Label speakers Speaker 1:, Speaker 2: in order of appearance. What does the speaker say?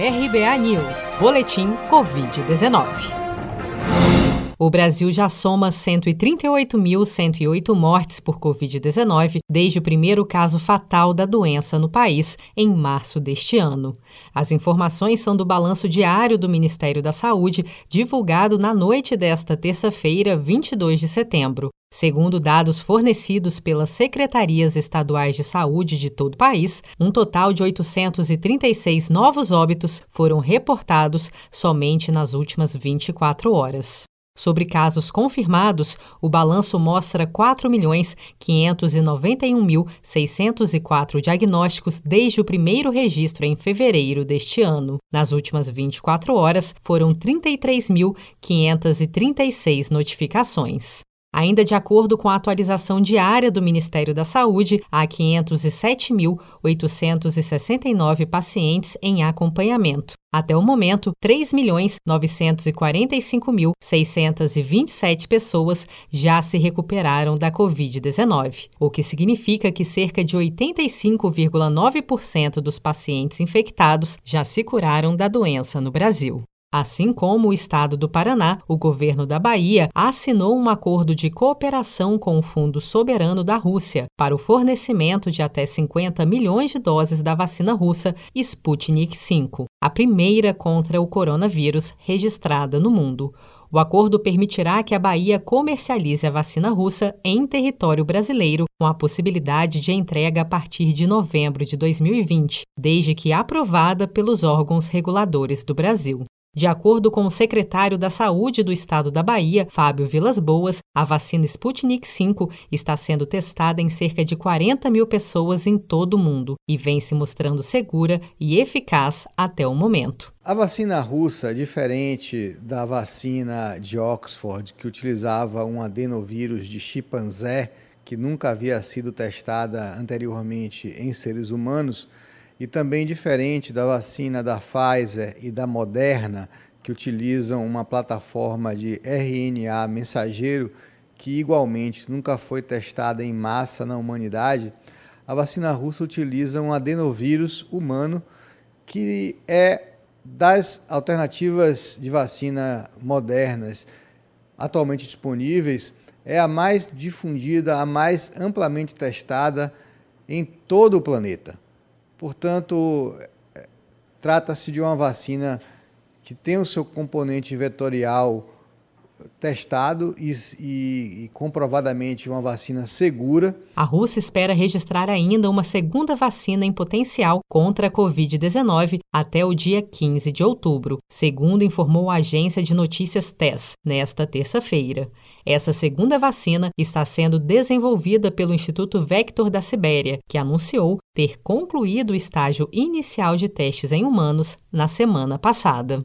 Speaker 1: RBA News, Boletim Covid-19. O Brasil já soma 138.108 mortes por Covid-19 desde o primeiro caso fatal da doença no país, em março deste ano. As informações são do balanço diário do Ministério da Saúde, divulgado na noite desta terça-feira, 22 de setembro. Segundo dados fornecidos pelas secretarias estaduais de saúde de todo o país, um total de 836 novos óbitos foram reportados somente nas últimas 24 horas. Sobre casos confirmados, o balanço mostra 4.591.604 diagnósticos desde o primeiro registro em fevereiro deste ano. Nas últimas 24 horas, foram 33.536 notificações. Ainda de acordo com a atualização diária do Ministério da Saúde, há 507.869 pacientes em acompanhamento. Até o momento, 3.945.627 pessoas já se recuperaram da Covid-19, o que significa que cerca de 85,9% dos pacientes infectados já se curaram da doença no Brasil. Assim como o estado do Paraná, o governo da Bahia assinou um acordo de cooperação com o Fundo Soberano da Rússia para o fornecimento de até 50 milhões de doses da vacina russa Sputnik V, a primeira contra o coronavírus registrada no mundo. O acordo permitirá que a Bahia comercialize a vacina russa em território brasileiro, com a possibilidade de entrega a partir de novembro de 2020, desde que aprovada pelos órgãos reguladores do Brasil. De acordo com o secretário da Saúde do Estado da Bahia, Fábio Vilas Boas, a vacina Sputnik V está sendo testada em cerca de 40 mil pessoas em todo o mundo e vem se mostrando segura e eficaz até o momento.
Speaker 2: A vacina russa, diferente da vacina de Oxford, que utilizava um adenovírus de chimpanzé, que nunca havia sido testada anteriormente em seres humanos, e também diferente da vacina da Pfizer e da Moderna, que utilizam uma plataforma de RNA mensageiro que igualmente nunca foi testada em massa na humanidade, a vacina russa utiliza um adenovírus humano que é das alternativas de vacina modernas atualmente disponíveis, é a mais difundida, a mais amplamente testada em todo o planeta. Portanto, é, trata-se de uma vacina que tem o seu componente vetorial testado e, e, e, comprovadamente uma vacina segura.
Speaker 1: A Rússia espera registrar ainda uma segunda vacina em potencial contra a Covid-19 até o dia 15 de outubro, segundo informou a agência de notícias TESS nesta terça-feira. Essa segunda vacina está sendo desenvolvida pelo Instituto Vector da Sibéria, que anunciou ter concluído o estágio inicial de testes em humanos na semana passada.